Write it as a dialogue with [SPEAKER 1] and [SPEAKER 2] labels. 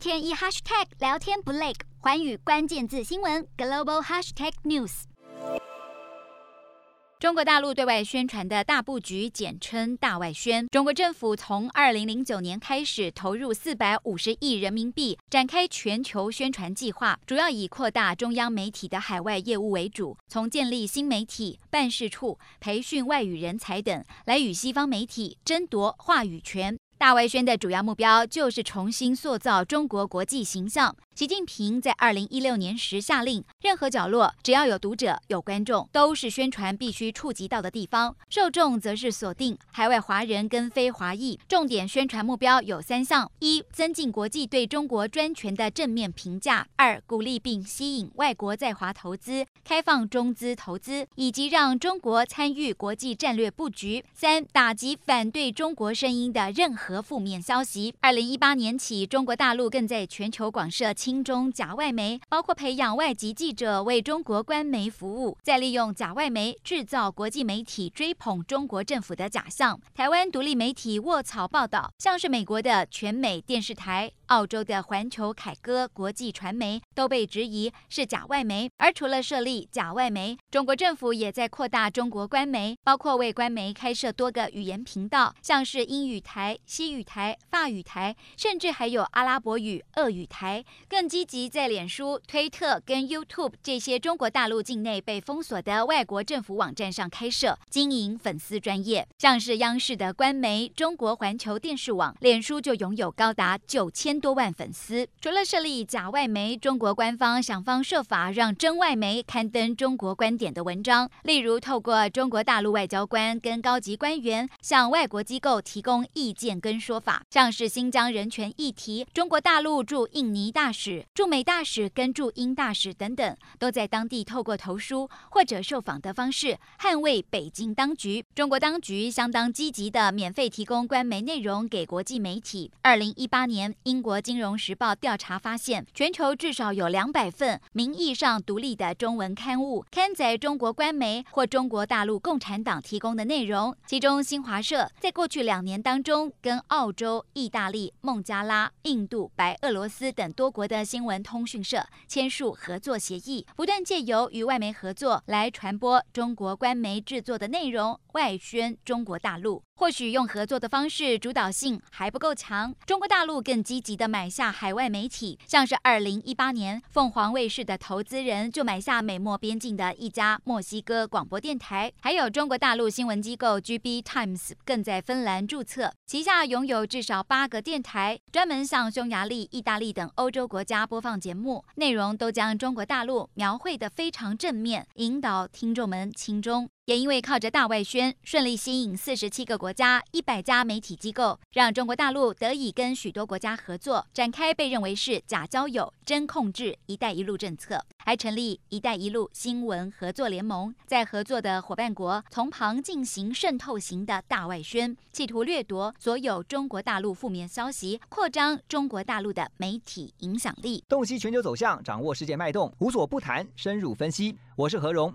[SPEAKER 1] 天一 hashtag 聊天不累，环宇关键字新闻 global hashtag news。中国大陆对外宣传的大布局，简称大外宣。中国政府从二零零九年开始投入四百五十亿人民币，展开全球宣传计划，主要以扩大中央媒体的海外业务为主，从建立新媒体办事处、培训外语人才等，来与西方媒体争夺话语权。大外宣的主要目标就是重新塑造中国国际形象。习近平在二零一六年时下令，任何角落只要有读者、有观众，都是宣传必须触及到的地方。受众则是锁定海外华人跟非华裔。重点宣传目标有三项：一、增进国际对中国专权的正面评价；二、鼓励并吸引外国在华投资，开放中资投资，以及让中国参与国际战略布局；三、打击反对中国声音的任何。负面消息。二零一八年起，中国大陆更在全球广设亲中假外媒，包括培养外籍记者为中国官媒服务，再利用假外媒制造国际媒体追捧中国政府的假象。台湾独立媒体卧草报道，像是美国的全美电视台、澳洲的环球凯歌国际传媒都被质疑是假外媒。而除了设立假外媒，中国政府也在扩大中国官媒，包括为官媒开设多个语言频道，像是英语台。西语台、法语台，甚至还有阿拉伯语、俄语台，更积极在脸书、推特跟 YouTube 这些中国大陆境内被封锁的外国政府网站上开设经营粉丝专业，像是央视的官媒中国环球电视网，脸书就拥有高达九千多万粉丝。除了设立假外媒，中国官方想方设法让真外媒刊登中国观点的文章，例如透过中国大陆外交官跟高级官员向外国机构提供意见跟。说法，像是新疆人权议题，中国大陆驻印尼大使、驻美大使跟驻英大使等等，都在当地透过投书或者受访的方式捍卫北京当局。中国当局相当积极的免费提供官媒内容给国际媒体。二零一八年，英国国金融时报调查发现，全球至少有两百份名义上独立的中文刊物刊载中国官媒或中国大陆共产党提供的内容。其中，新华社在过去两年当中跟澳洲、意大利、孟加拉、印度、白俄罗斯等多国的新闻通讯社签署合作协议，不断借由与外媒合作来传播中国官媒制作的内容，外宣中国大陆。或许用合作的方式主导性还不够强，中国大陆更积极的买下海外媒体，像是二零一八年，凤凰卫视的投资人就买下美墨边境的一家墨西哥广播电台，还有中国大陆新闻机构 GB Times 更在芬兰注册，旗下拥有至少八个电台，专门向匈牙利、意大利等欧洲国家播放节目，内容都将中国大陆描绘得非常正面，引导听众们亲中。也因为靠着大外宣，顺利吸引四十七个国家、一百家媒体机构，让中国大陆得以跟许多国家合作，展开被认为是假交友、真控制“一带一路”政策，还成立“一带一路”新闻合作联盟，在合作的伙伴国从旁进行渗透型的大外宣，企图掠夺所有中国大陆负面消息，扩张中国大陆的媒体影响力。
[SPEAKER 2] 洞悉全球走向，掌握世界脉动，无所不谈，深入分析。我是何荣。